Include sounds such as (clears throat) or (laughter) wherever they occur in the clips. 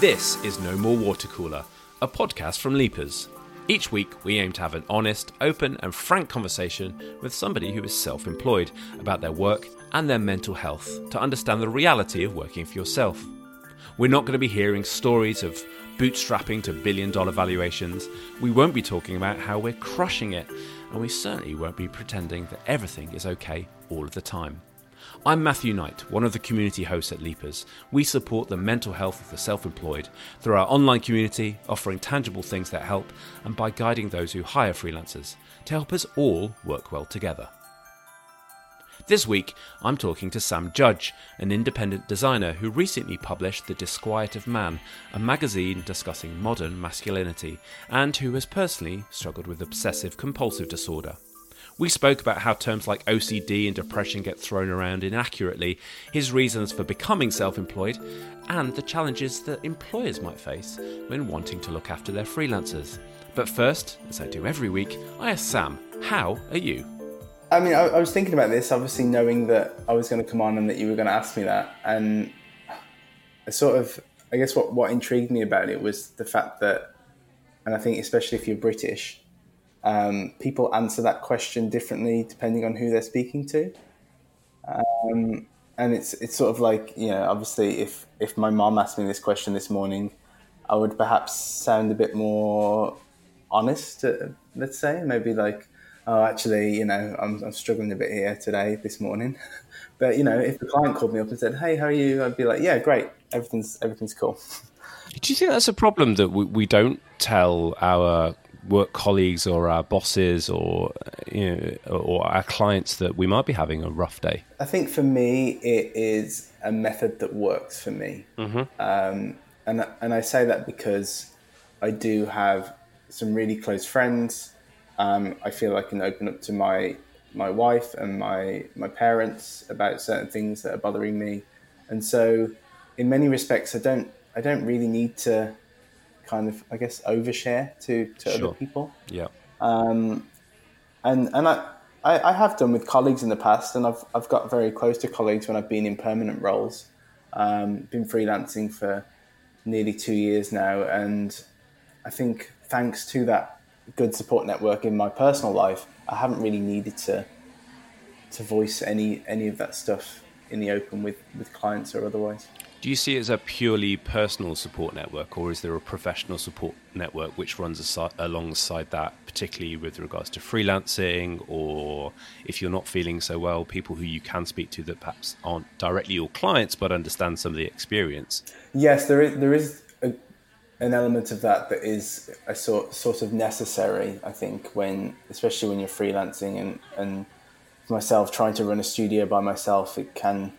This is No More Water Cooler, a podcast from Leapers. Each week, we aim to have an honest, open, and frank conversation with somebody who is self employed about their work and their mental health to understand the reality of working for yourself. We're not going to be hearing stories of bootstrapping to billion dollar valuations. We won't be talking about how we're crushing it, and we certainly won't be pretending that everything is okay all of the time. I'm Matthew Knight, one of the community hosts at Leapers. We support the mental health of the self employed through our online community, offering tangible things that help, and by guiding those who hire freelancers to help us all work well together. This week, I'm talking to Sam Judge, an independent designer who recently published The Disquiet of Man, a magazine discussing modern masculinity, and who has personally struggled with obsessive compulsive disorder. We spoke about how terms like OCD and depression get thrown around inaccurately, his reasons for becoming self employed, and the challenges that employers might face when wanting to look after their freelancers. But first, as I do every week, I ask Sam, how are you? I mean, I, I was thinking about this, obviously knowing that I was going to come on and that you were going to ask me that. And I sort of, I guess what, what intrigued me about it was the fact that, and I think especially if you're British, um, people answer that question differently depending on who they're speaking to. Um, and it's it's sort of like you know, obviously, if if my mom asked me this question this morning, I would perhaps sound a bit more honest. Uh, let's say maybe like, oh, actually, you know, I'm, I'm struggling a bit here today, this morning. (laughs) but you know, if the client called me up and said, "Hey, how are you?" I'd be like, "Yeah, great. Everything's everything's cool." Do you think that's a problem that we, we don't tell our work colleagues or our bosses or you know, or our clients that we might be having a rough day? I think for me, it is a method that works for me, mm-hmm. um, and and I say that because I do have some really close friends. Um, I feel I can open up to my my wife and my my parents about certain things that are bothering me, and so in many respects, I don't I don't really need to kind of I guess overshare to to sure. other people. Yeah. Um, and and I, I, I have done with colleagues in the past, and I've I've got very close to colleagues when I've been in permanent roles. Um, been freelancing for nearly two years now, and I think thanks to that good support network in my personal life, I haven't really needed to to voice any any of that stuff in the open with with clients or otherwise. Do you see it as a purely personal support network, or is there a professional support network which runs aside, alongside that, particularly with regards to freelancing, or if you're not feeling so well, people who you can speak to that perhaps aren't directly your clients but understand some of the experience? Yes, there is. There is a, an element of that that is a sort sort of necessary. I think when, especially when you're freelancing and and myself trying to run a studio by myself, it can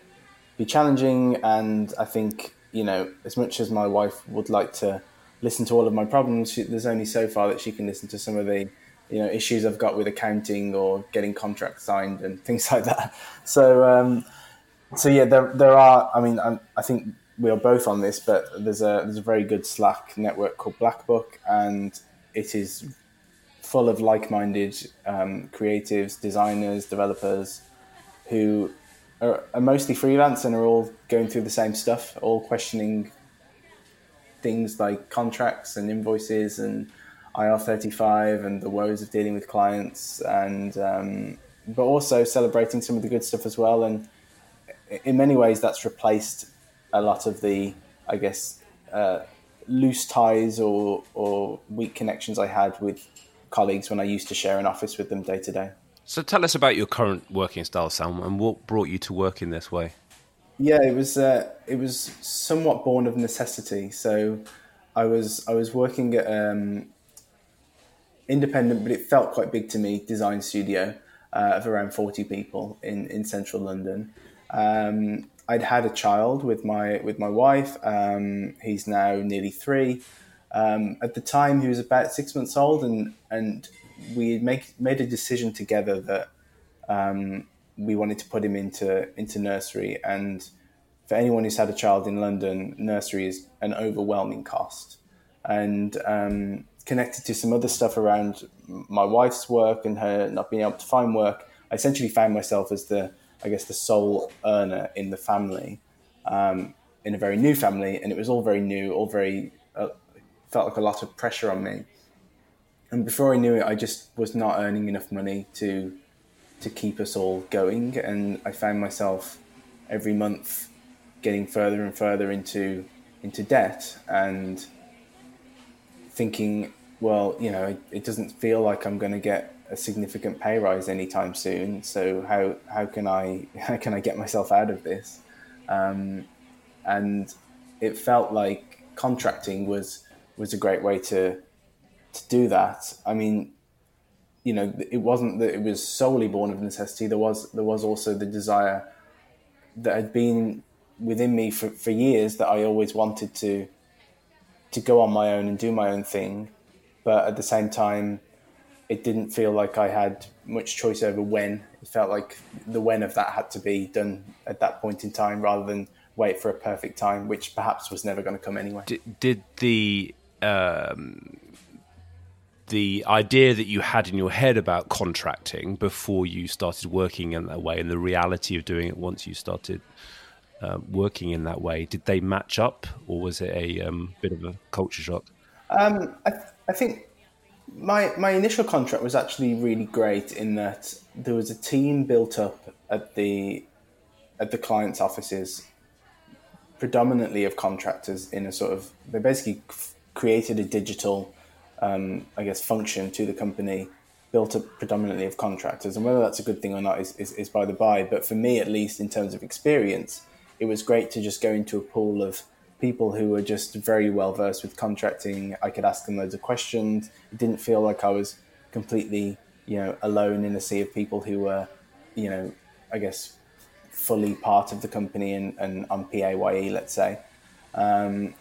be challenging. And I think, you know, as much as my wife would like to listen to all of my problems, she, there's only so far that she can listen to some of the, you know, issues I've got with accounting or getting contracts signed and (laughs) things like that. So, um, so yeah, there, there are, I mean, I'm, i think we are both on this, but there's a, there's a very good Slack network called Black Book and it is full of like-minded um, creatives, designers, developers who are, are mostly freelance and are all going through the same stuff, all questioning things like contracts and invoices and IR35 and the woes of dealing with clients, and um, but also celebrating some of the good stuff as well. And in many ways, that's replaced a lot of the, I guess, uh, loose ties or or weak connections I had with colleagues when I used to share an office with them day to day. So tell us about your current working style, Sam, and what brought you to work in this way. Yeah, it was uh, it was somewhat born of necessity. So I was I was working at um, independent, but it felt quite big to me. Design studio uh, of around forty people in in central London. Um, I'd had a child with my with my wife. Um, he's now nearly three. Um, at the time, he was about six months old, and and we make made a decision together that um, we wanted to put him into into nursery. And for anyone who's had a child in London, nursery is an overwhelming cost. And um, connected to some other stuff around my wife's work and her not being able to find work, I essentially found myself as the, I guess, the sole earner in the family, um, in a very new family, and it was all very new, all very uh, felt like a lot of pressure on me. And before I knew it, I just was not earning enough money to to keep us all going, and I found myself every month getting further and further into into debt and thinking, well, you know, it, it doesn't feel like I'm going to get a significant pay rise anytime soon. So how how can I (laughs) how can I get myself out of this? Um, and it felt like contracting was was a great way to to do that. I mean, you know, it wasn't that it was solely born of necessity. There was there was also the desire that had been within me for, for years that I always wanted to to go on my own and do my own thing, but at the same time, it didn't feel like I had much choice over when. It felt like the when of that had to be done at that point in time rather than wait for a perfect time, which perhaps was never going to come anyway. Did, did the um, the idea that you had in your head about contracting before you started working in that way and the reality of doing it once you started uh, working in that way, did they match up or was it a um, bit of a culture shock? Um, I, th- I think my my initial contract was actually really great in that there was a team built up at the at the client's offices, predominantly of contractors in a sort of they basically created a digital, um, I guess, function to the company built up predominantly of contractors. And whether that's a good thing or not is, is, is by the by. But for me, at least in terms of experience, it was great to just go into a pool of people who were just very well versed with contracting. I could ask them loads of questions. It didn't feel like I was completely, you know, alone in a sea of people who were, you know, I guess fully part of the company and, and on PAYE, let's say. Um,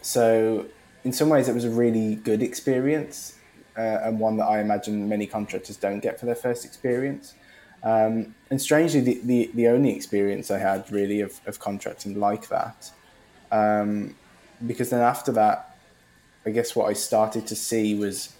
so in some ways, it was a really good experience uh, and one that I imagine many contractors don't get for their first experience. Um, and strangely, the, the, the, only experience I had really of, of contracting like that, um, because then after that, I guess what I started to see was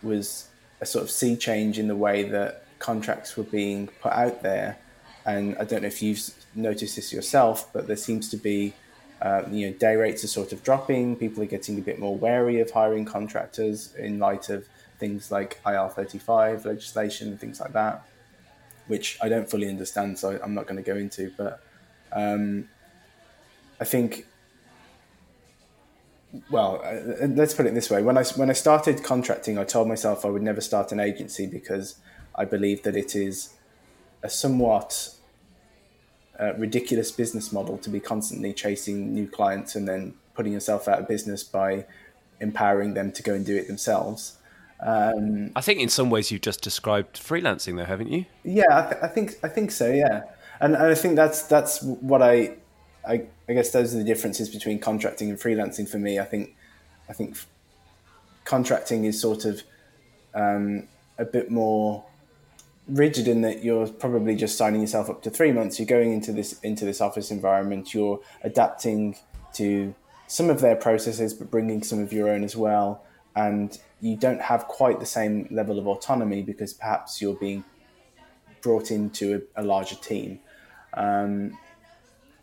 was a sort of sea change in the way that contracts were being put out there. And I don't know if you've noticed this yourself, but there seems to be uh, you know, day rates are sort of dropping. People are getting a bit more wary of hiring contractors in light of things like IR35 legislation and things like that, which I don't fully understand, so I'm not going to go into. But um, I think, well, uh, let's put it this way: when I when I started contracting, I told myself I would never start an agency because I believe that it is a somewhat uh, ridiculous business model to be constantly chasing new clients and then putting yourself out of business by empowering them to go and do it themselves. Um, I think in some ways you've just described freelancing, though, haven't you? Yeah, I, th- I think I think so. Yeah, and, and I think that's that's what I, I I guess those are the differences between contracting and freelancing for me. I think I think contracting is sort of um, a bit more rigid in that you're probably just signing yourself up to three months. You're going into this into this office environment. You're adapting to some of their processes, but bringing some of your own as well. And you don't have quite the same level of autonomy because perhaps you're being brought into a, a larger team. Um,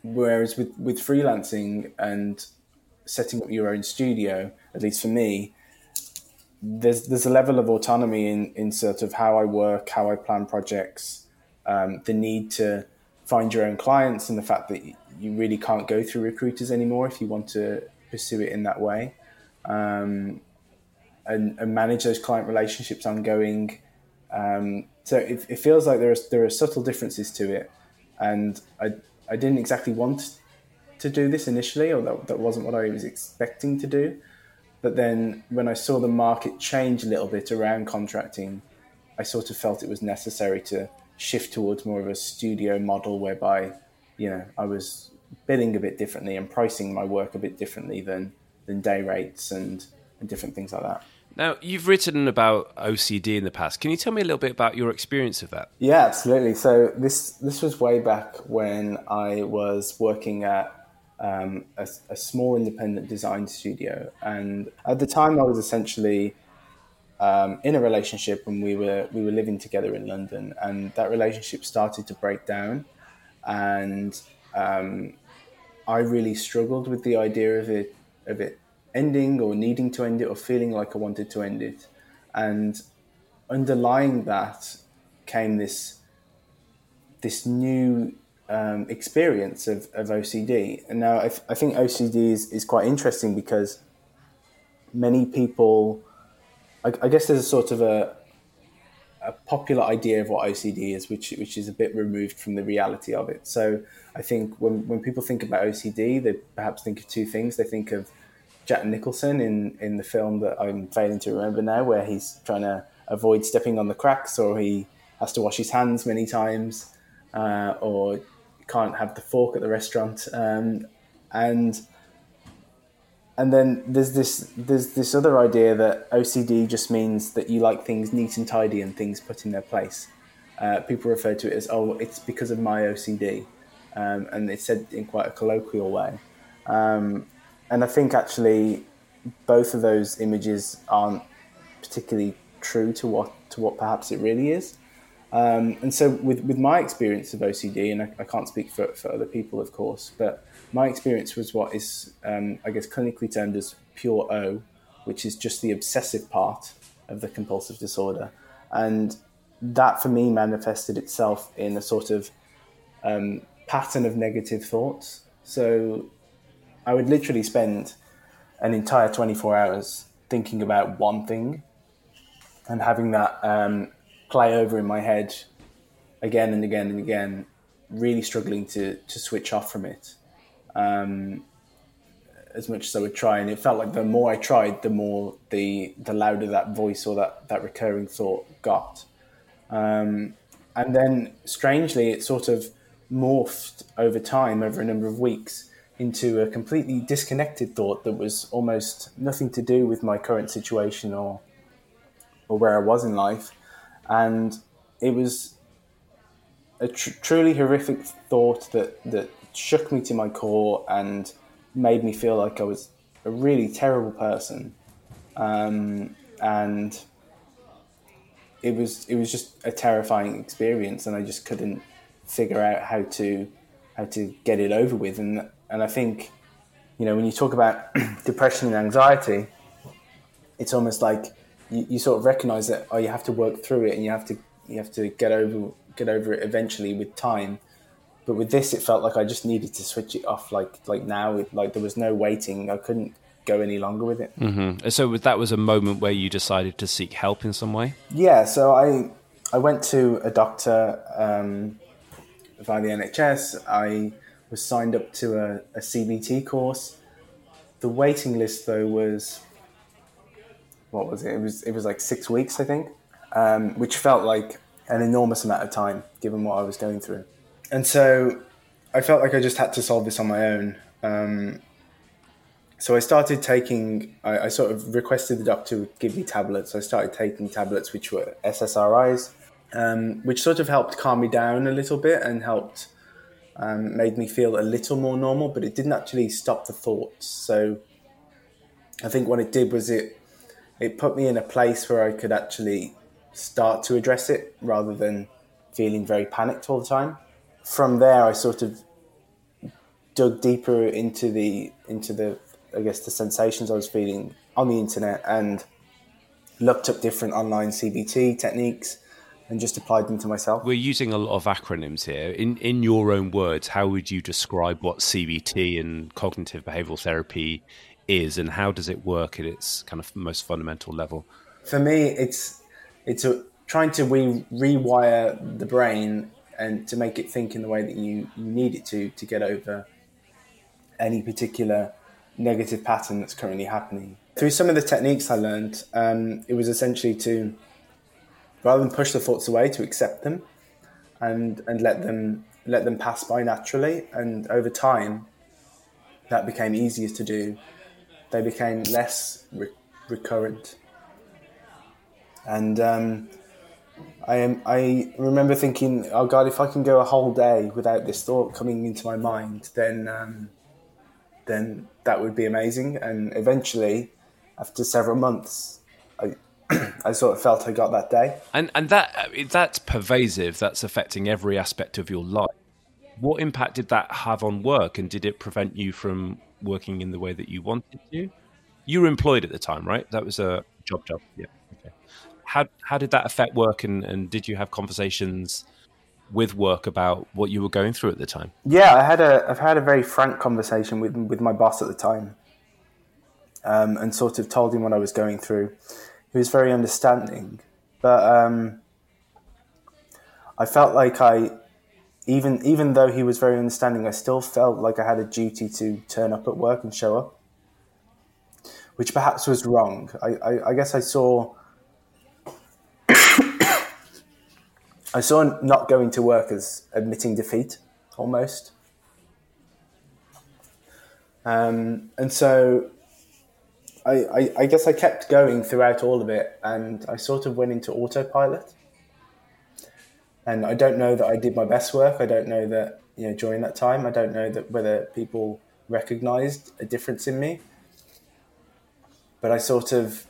whereas with with freelancing and setting up your own studio, at least for me, there's there's a level of autonomy in in sort of how I work, how I plan projects, um, the need to find your own clients, and the fact that you really can't go through recruiters anymore if you want to pursue it in that way, um, and, and, manage those client relationships ongoing. Um, so it, it, feels like there are there are subtle differences to it, and I I didn't exactly want to do this initially, or that, that wasn't what I was expecting to do. But then when I saw the market change a little bit around contracting, I sort of felt it was necessary to shift towards more of a studio model whereby, you know, I was billing a bit differently and pricing my work a bit differently than than day rates and, and different things like that. Now, you've written about OCD in the past. Can you tell me a little bit about your experience of that? Yeah, absolutely. So this this was way back when I was working at um, a, a, small independent design studio, and at the time I was essentially um, in a relationship, and we were we were living together in London, and that relationship started to break down, and um, I really struggled with the idea of it of it ending or needing to end it or feeling like I wanted to end it. And underlying that came this this new um, experience of, of OCD. And now I, I think OCD is, is quite interesting because many people, I, I guess there's a sort of a, a popular idea of what OCD is, which which is a bit removed from the reality of it. So I think when, when people think about OCD, they perhaps think of two things. They think of Jack Nicholson in, in the film that I'm failing to remember now, where he's trying to avoid stepping on the cracks, or he has to wash his hands many times, uh, or can't have the fork at the restaurant, um, and and then there's this there's this other idea that OCD just means that you like things neat and tidy and things put in their place. Uh, people refer to it as oh, it's because of my OCD, um, and it's said in quite a colloquial way. Um, and I think actually both of those images aren't particularly true to what to what perhaps it really is. Um, and so with, with my experience of OCD, and I, I, can't speak for, for other people, of course, but my experience was what is, um, I guess, clinically termed as pure O, which is just the obsessive part of the compulsive disorder. And that for me manifested itself in a sort of um, pattern of negative thoughts. So I would literally spend an entire 24 hours thinking about one thing and having that um, play over in my head again and again and again, really struggling to, to switch off from it um, as much as I would try. And it felt like the more I tried, the more the, the louder that voice or that, that recurring thought got. Um, and then strangely, it sort of morphed over time, over a number of weeks, into a completely disconnected thought that was almost nothing to do with my current situation or or where I was in life, and it was a tr- truly horrific thought that that shook me to my core and made me feel like I was a really terrible person, um, and it was it was just a terrifying experience, and I just couldn't figure out how to how to get it over with, and and I think, you know, when you talk about (clears throat) depression and anxiety, it's almost like you, you sort of recognize that oh, you have to work through it and you have to you have to get over get over it eventually with time. But with this, it felt like I just needed to switch it off. Like like now, it, like there was no waiting. I couldn't go any longer with it. Mm-hmm. So that was a moment where you decided to seek help in some way. Yeah. So I I went to a doctor um, via the NHS. I was signed up to a, a CBT course. The waiting list though was what was it? It was it was like six weeks, I think, um, which felt like an enormous amount of time given what I was going through. And so I felt like I just had to solve this on my own. Um, so I started taking. I, I, sort of requested the doctor to give me tablets. I started taking tablets which were SSRIs, um, which sort of helped calm me down a little bit and helped um, made me feel a little more normal, but it didn't actually stop the thoughts. So I think what it did was it it put me in a place where I could actually start to address it rather than feeling very panicked all the time. From there, I sort of dug deeper into the into the I guess the sensations I was feeling on the internet and looked up different online CBT techniques and just applied them to myself. We're using a lot of acronyms here. In in your own words, how would you describe what CBT and cognitive behavioral therapy is, and how does it work at its kind of most fundamental level? For me, it's it's a, trying to re- rewire the brain and to make it think in the way that you, you need it to to get over any particular negative pattern that's currently happening. Through some of the techniques I learned, um, it was essentially to rather than push the thoughts away, to accept them and and let them let them pass by naturally. And over time, that became easier to do. They became less re- recurrent, and um, I am. I remember thinking, "Oh God, if I can go a whole day without this thought coming into my mind, then um, then that would be amazing." And eventually, after several months, I (clears throat) I sort of felt I got that day. And and that that's pervasive. That's affecting every aspect of your life. What impact did that have on work, and did it prevent you from working in the way that you wanted to? You were employed at the time, right? That was a job job. Yeah. Okay. How how did that affect work, and, and did you have conversations with work about what you were going through at the time? Yeah, I had a I've had a very frank conversation with with my boss at the time, um, and sort of told him what I was going through. He was very understanding, but um, I felt like I even even though he was very understanding, I still felt like I had a duty to turn up at work and show up, which perhaps was wrong. I, I, I guess I saw (coughs) I saw not going to work as admitting defeat, almost. Um, and so I, I, I, guess I kept going throughout all of it, and I sort of went into autopilot. And I don't know that I did my best work. I don't know that you know during that time. I don't know that whether people recognized a difference in me. But I sort of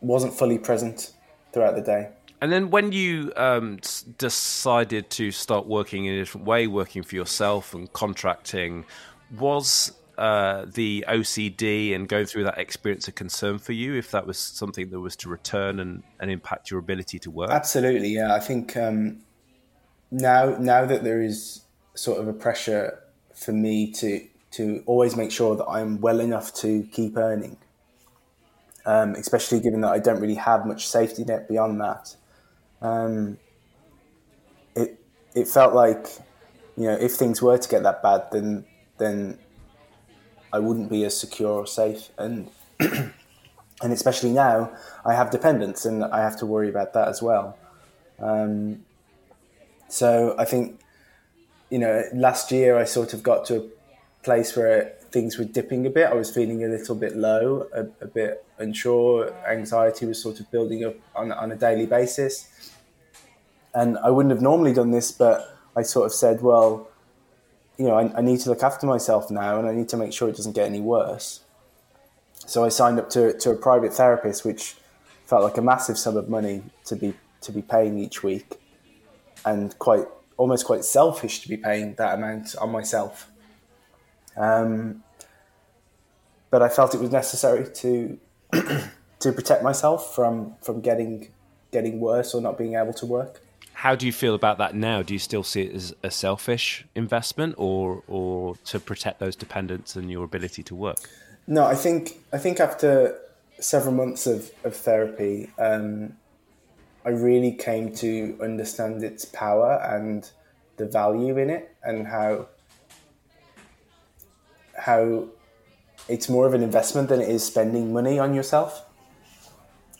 wasn't fully present throughout the day. And then when you um, decided to start working in a different way, working for yourself and contracting, was uh, the OCD and going through that experience a concern for you if that was something that was to return and, and impact your ability to work? Absolutely, yeah. I think um, now now that there is sort of a pressure for me to to always make sure that I'm well enough to keep earning, um, especially given that I don't really have much safety net beyond that um, it it felt like you know if things were to get that bad, then then I wouldn't be as secure or safe, and (clears throat) and especially now I have dependents and I have to worry about that as well. Um, so I think you know last year I sort of got to a place where things were dipping a bit. I was feeling a little bit low, a, a bit unsure. Anxiety was sort of building up on, on a daily basis. And I wouldn't have normally done this, but I sort of said, well, you know, I, I need to look after myself now and I need to make sure it doesn't get any worse. So I signed up to, to a private therapist, which felt like a massive sum of money to be to be paying each week, and quite almost quite selfish to be paying that amount on myself. Um, but I felt it was necessary to (clears throat) to protect myself from from getting getting worse or not being able to work. How do you feel about that now? Do you still see it as a selfish investment, or or to protect those dependents and your ability to work? No, I think I think after several months of of therapy, um, I really came to understand its power and the value in it, and how how it's more of an investment than it is spending money on yourself.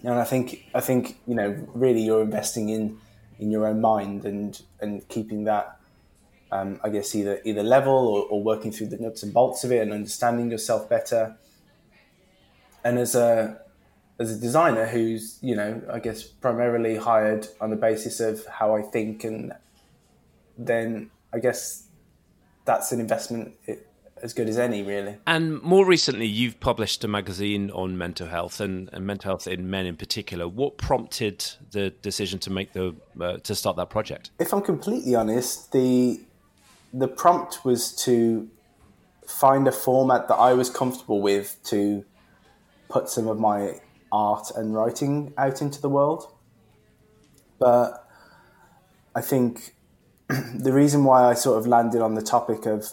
And I think I think you know really you're investing in in your own mind and and keeping that um, I guess either either level or, or, working through the nuts and bolts of it and understanding yourself better. And as a as a designer who's you know I guess primarily hired on the basis of how I think and then I guess that's an investment as good as any, really. And more recently, you've published a magazine on mental health and, and mental health in men in particular. What prompted the decision to make the uh, to start that project? If I'm completely honest, the the prompt was to find a format that I was comfortable with to put some of my art and writing out into the world. But I think (clears throat) the reason why I sort of landed on the topic of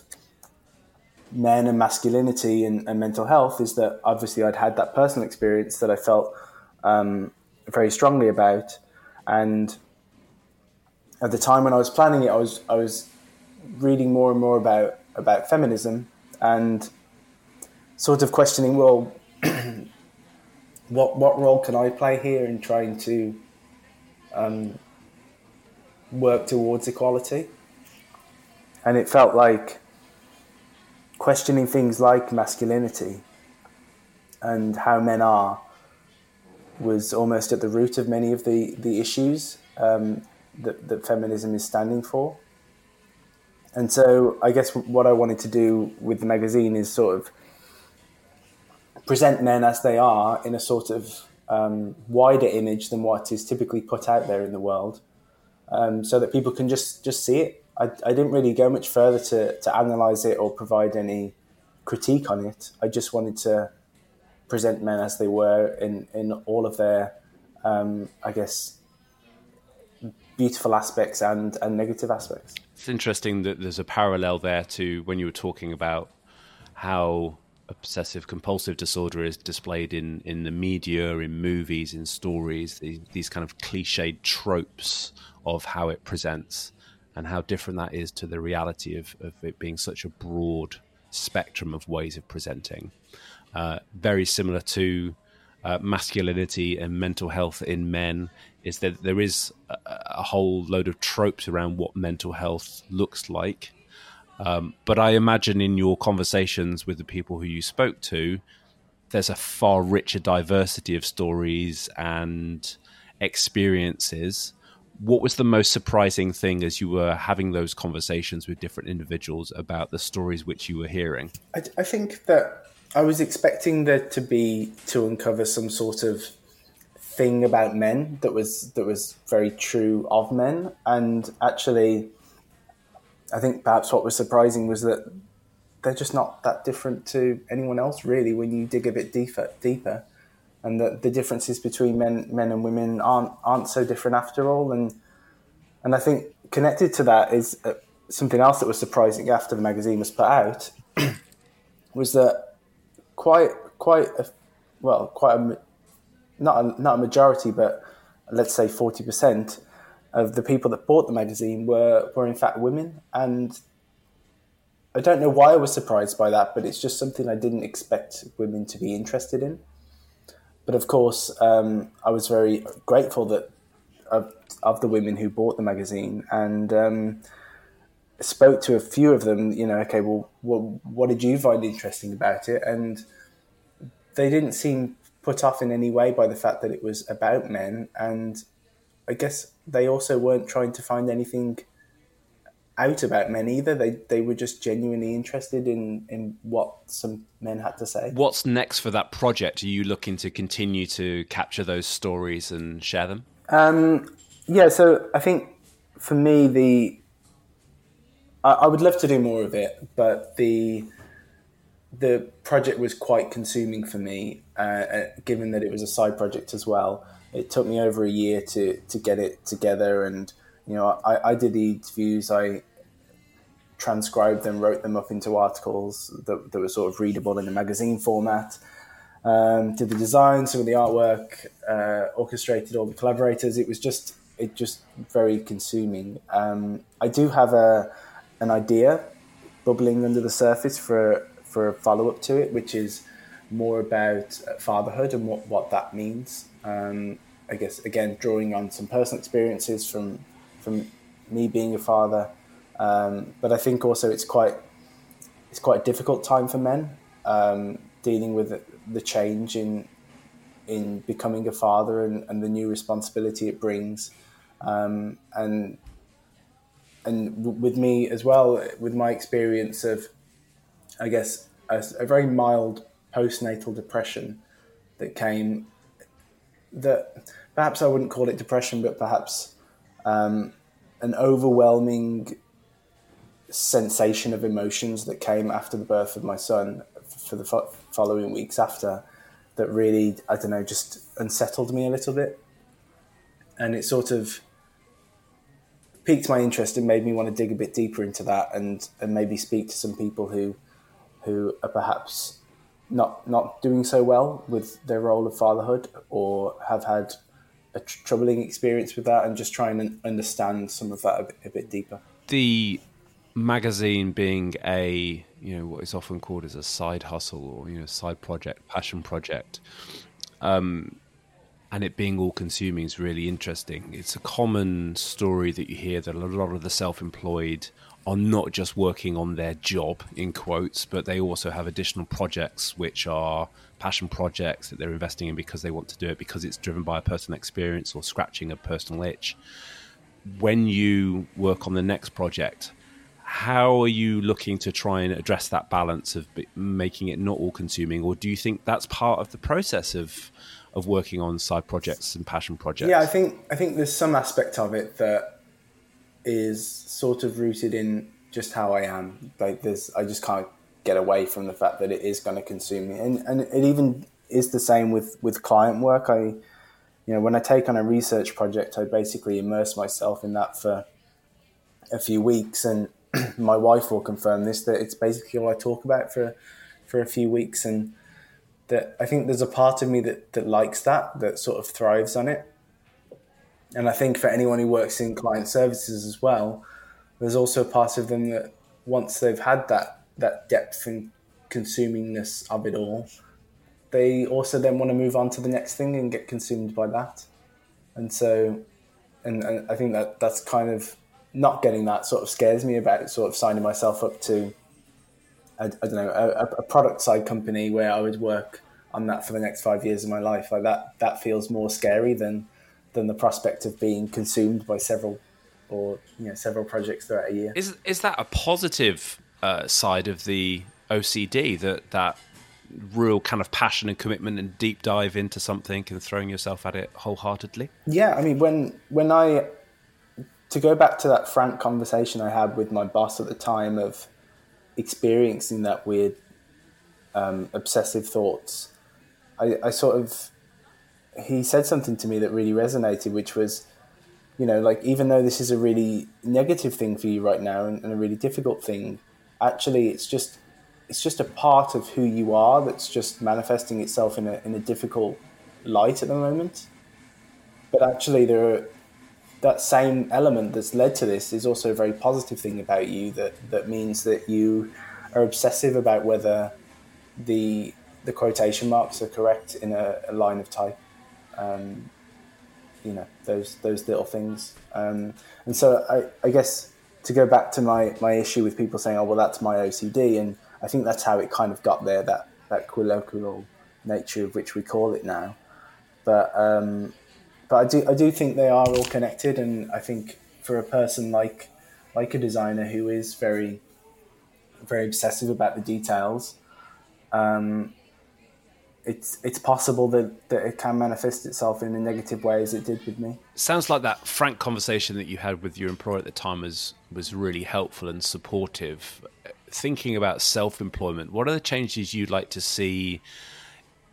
men and masculinity and, and, mental health is that obviously I'd had that personal experience that I felt um, very strongly about, and at the time when I was planning it, I was I was reading more and more about about feminism and sort of questioning, well, what what role can I play here in trying to um, work towards equality? And it felt like questioning things like masculinity and how men are was almost at the root of many of the the issues um, that that feminism is standing for. And so, I guess what I wanted to do with the magazine is sort of present men as they are in a sort of um, wider image than what is typically put out there in the world, um, so that people can just just see it. I, I didn't really go much further to to analyze it or provide any critique on it. I just wanted to present men as they were in in all of their, um, I guess, beautiful aspects and and negative aspects. It's interesting that there's a parallel there to when you were talking about how obsessive compulsive disorder is displayed in, in the media, in movies, in stories, these, these kind of cliched tropes of how it presents and how different that is to the reality of, of it being such a broad spectrum of ways of presenting. Uh, very similar to uh, masculinity and mental health in men is that there is a, a whole load of tropes around what mental health looks like um, but I imagine in your conversations with the people who you spoke to, there's a far richer diversity of stories and experiences. What was the most surprising thing as you were having those conversations with different individuals about the stories which you were hearing? I, I think that I was expecting there to be to uncover some sort of thing about men that was that was very true of men, and actually I think perhaps what was surprising was that they're just not that different to anyone else, really, when you dig a bit deeper. deeper. And that the differences between men, men and women aren't aren't so different after all. And and I think connected to that is uh, something else that was surprising after the magazine was put out (clears throat) was that quite quite a, well quite a not a, not a majority, but let's say forty percent of the people that bought the magazine were were in fact women, and I don't know why I was surprised by that, but it's just something I didn't expect women to be interested in. But of course, um, I was very grateful that of, of, the women who bought the magazine and um, spoke to a few of them. You know, okay, well, what, what did you find interesting about it? And they didn't seem put off in any way by the fact that it was about men and I guess they also weren't trying to find anything out about men either. They they were just genuinely interested in in what some men had to say. What's next for that project? Are you looking to continue to capture those stories and share them? Um, yeah, so I think for me the I, I would love to do more of it, but the the project was quite consuming for me, uh, uh given that it was a side project as well it took me over a year to to get it together, and you know, I, I did the interviews, I transcribed them, wrote them up into articles that, that were sort of readable in a magazine format. Um, did the design, some of the artwork, uh, orchestrated all the collaborators. It was just it just very consuming. Um, I do have a an idea bubbling under the surface for for a follow up to it, which is more about fatherhood and what, what that means. Um, I guess again drawing on some personal experiences from from me being a father, um, but I think also it's quite it's quite a difficult time for men um, dealing with the change in in becoming a father and, and the new responsibility it brings, um, and and w- with me as well with my experience of I guess a, a very mild postnatal depression that came that perhaps I wouldn't call it depression, but perhaps um, an overwhelming sensation of emotions that came after the birth of my son for the fo- following weeks after that really, I don't know, just unsettled me a little bit. And it sort of piqued my interest and made me want to dig a bit deeper into that and, and maybe speak to some people who who are perhaps not not doing so well with their role of fatherhood or have had a tr- troubling experience with that and just trying to understand some of that a bit, a bit, deeper. The magazine being a you know what is often called as a side hustle or you know side project, passion project, um, and it being all consuming is really interesting. It's a common story that you hear that a lot of the self-employed are not just working on their job in quotes, but they also have additional projects which are passion projects that they're investing in because they want to do it because it's driven by a personal experience or scratching a personal itch. When you work on the next project, how are you looking to try and address that balance of making it not all consuming or do you think that's part of the process of of working on side projects and passion projects yeah i think i think there's some aspect of it that is sort of rooted in just how i am. Like there's i just can't get away from the fact that it is going to consume me. And and it even is the same with with client work. I you know when i take on a research project i basically immerse myself in that for a few weeks. And (clears throat) my wife will confirm this that it's basically all I talk about for for a few weeks, and that I think there's a part of me that that likes that, that sort of thrives on it. And I think for anyone who works in client services as well, there's also a part of them that once they've had that that depth and consumingness of it all, they also then want to move on to the next thing and get consumed by that. And so, and, and I think that that's kind of not getting that sort of scares me about sort of signing myself up to, I, I don't know, a, a, product side company where I would work on that for the next five years of my life. Like that, that feels more scary than than the prospect of being consumed by several or you know several projects throughout a year. Is is that a positive uh, side of the OCD that that real kind of passion and commitment and deep dive into something and throwing yourself at it wholeheartedly? Yeah, I mean when when I to go back to that frank conversation I had with my boss at the time of experiencing that weird um, obsessive thoughts, I, I sort of he said something to me that really resonated, which was, you know, like even though this is a really negative thing for you right now and, and a really difficult thing, actually it's just it's just a part of who you are that's just manifesting itself in a in a difficult light at the moment. But actually, there are that same element that's led to this is also a very positive thing about you that that means that you are obsessive about whether the the quotation marks are correct in a, a line of type. Um, you know those those little things, um, and so I, I guess to go back to my my issue with people saying, "Oh, well, that's my OCD," and I think that's how it kind of got there that that colloquial nature of which we call it now. But um, but I do I do think they are all connected, and I think for a person like like a designer who is very very obsessive about the details, um, it's it's possible that, that it can manifest itself in a negative way as it did with me. Sounds like that frank conversation that you had with your employer at the time was was really helpful and supportive. Thinking about self employment, what are the changes you'd like to see?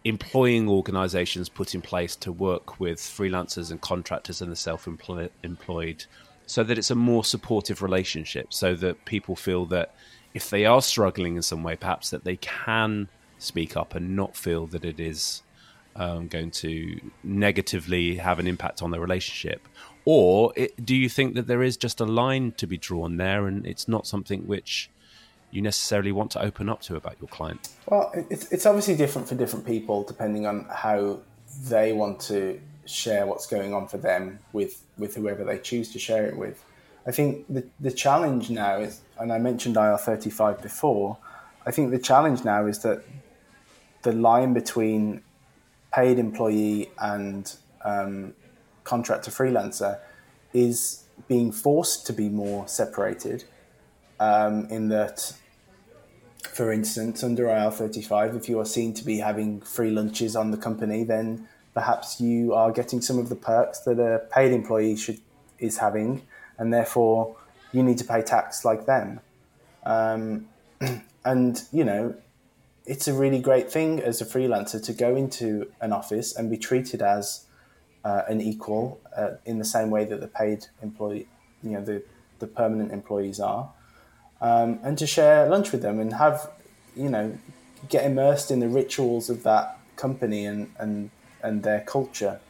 employing organizations put in place to work with freelancers and contractors and the self employed so that it's a more supportive relationship so that people feel that if they are struggling in some way perhaps that they can speak up and not feel that it is um, going to negatively have an impact on their relationship or it, do you think that there is just a line to be drawn there and it's not something which you necessarily want to open up to about your client? Well, it's, it's obviously different for different people depending on how they want to share what's going on for them with, with whoever they choose to share it with. I think the, the challenge now is, and I mentioned IR35 before, I think the challenge now is that the line between paid employee and um, contractor freelancer is being forced to be more separated um, in that for instance, under IR35, if you are seen to be having free lunches on the company, then perhaps you are getting some of the perks that a paid employee should is having, and therefore you need to pay tax like them. Um, (clears throat) and you know, it's a really great thing as a freelancer to go into an office and be treated as uh, an equal uh, in the same way that the paid employee, you know, the the permanent employees are um, and to share lunch with them and have, you know, get immersed in the rituals of that company and, and, and their culture.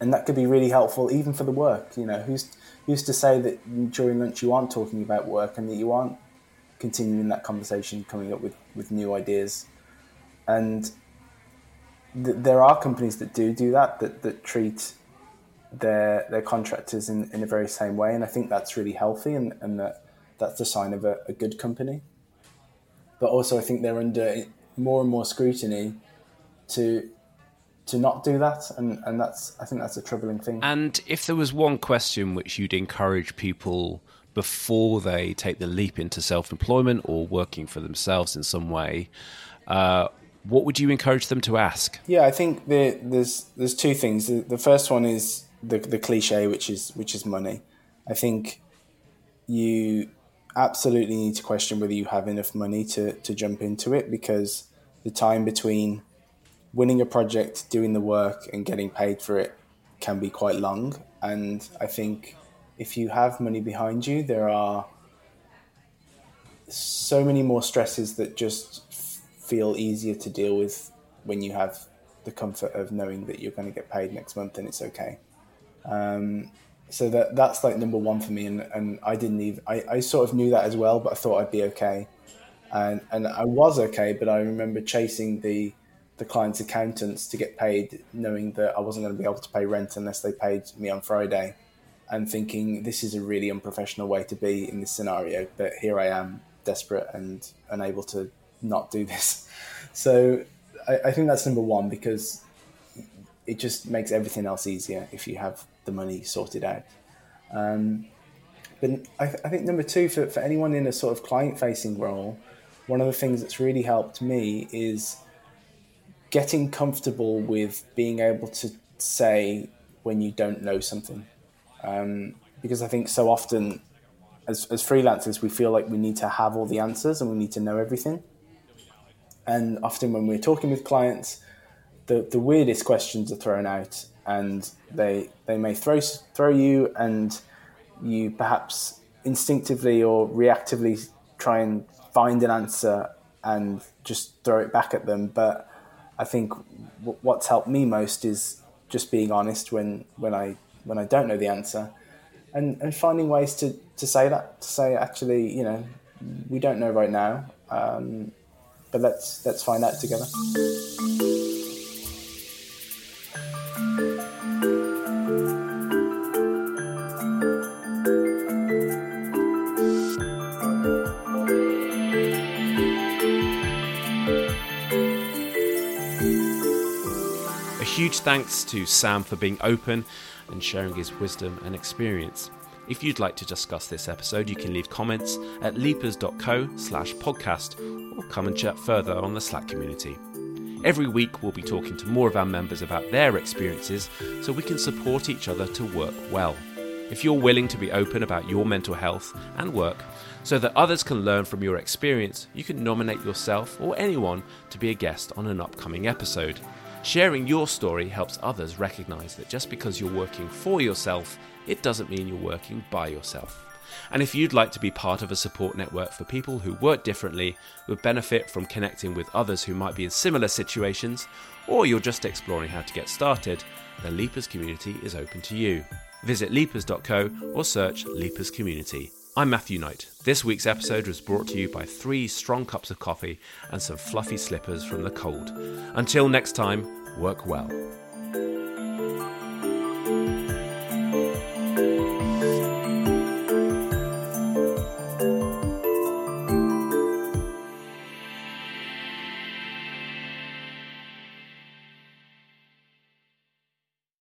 And that could be really helpful even for the work. You know, who's, who's to say that during lunch you aren't talking about work and that you aren't continuing that conversation, coming up with, with new ideas. And th- there are companies that do do that, that, that treat their their contractors in, in the very same way. And I think that's really healthy and, and that that's a sign of a, a good company. But also, I think they're under more and more scrutiny to to not do that, and and that's I think that's a troubling thing. And if there was one question which you'd encourage people before they take the leap into self-employment or working for themselves in some way, uh, what would you encourage them to ask? Yeah, I think the, there's there's two things. The, the first one is the the cliche, which is which is money. I think you absolutely need to question whether you have enough money to to jump into it because the time between winning a project, doing the work, and getting paid for it can be quite long. And I think if you have money behind you, there are so many more stresses that just feel easier to deal with when you have the comfort of knowing that you're going to get paid next month and it's okay. Um, so that that's like number one for me, and, and I didn't even I, I sort of knew that as well, but I thought I'd be okay, and and I was okay, but I remember chasing the the client's accountants to get paid, knowing that I wasn't going to be able to pay rent unless they paid me on Friday, and thinking this is a really unprofessional way to be in this scenario. But here I am, desperate and unable to not do this. (laughs) So I, I think that's number one because it just makes everything else easier if you have the money sorted out. Um, but I, th- I, think number two, for, for anyone in a sort of client facing role, one of the things that's really helped me is getting comfortable with being able to say when you don't know something. Um, because I think so often as, as freelancers, we feel like we need to have all the answers and we need to know everything. And often when we're talking with clients, the, the weirdest questions are thrown out and they, they may throw, throw you and you perhaps instinctively or reactively try and find an answer and just throw it back at them. But I think w- what's helped me most is just being honest when, when I when I don't know the answer, and, and finding ways to, to say that to say actually you know we don't know right now, um, but let's let's find out together. A huge thanks to Sam for being open and sharing his wisdom and experience. If you'd like to discuss this episode, you can leave comments at leapers.co slash podcast or come and chat further on the Slack community. Every week, we'll be talking to more of our members about their experiences so we can support each other to work well. If you're willing to be open about your mental health and work so that others can learn from your experience, you can nominate yourself or anyone to be a guest on an upcoming episode. Sharing your story helps others recognize that just because you're working for yourself, it doesn't mean you're working by yourself. And if you'd like to be part of a support network for people who work differently, would benefit from connecting with others who might be in similar situations, or you're just exploring how to get started, the Leapers community is open to you. Visit leapers.co or search Leapers Community. I'm Matthew Knight. This week's episode was brought to you by three strong cups of coffee and some fluffy slippers from the cold. Until next time, work well.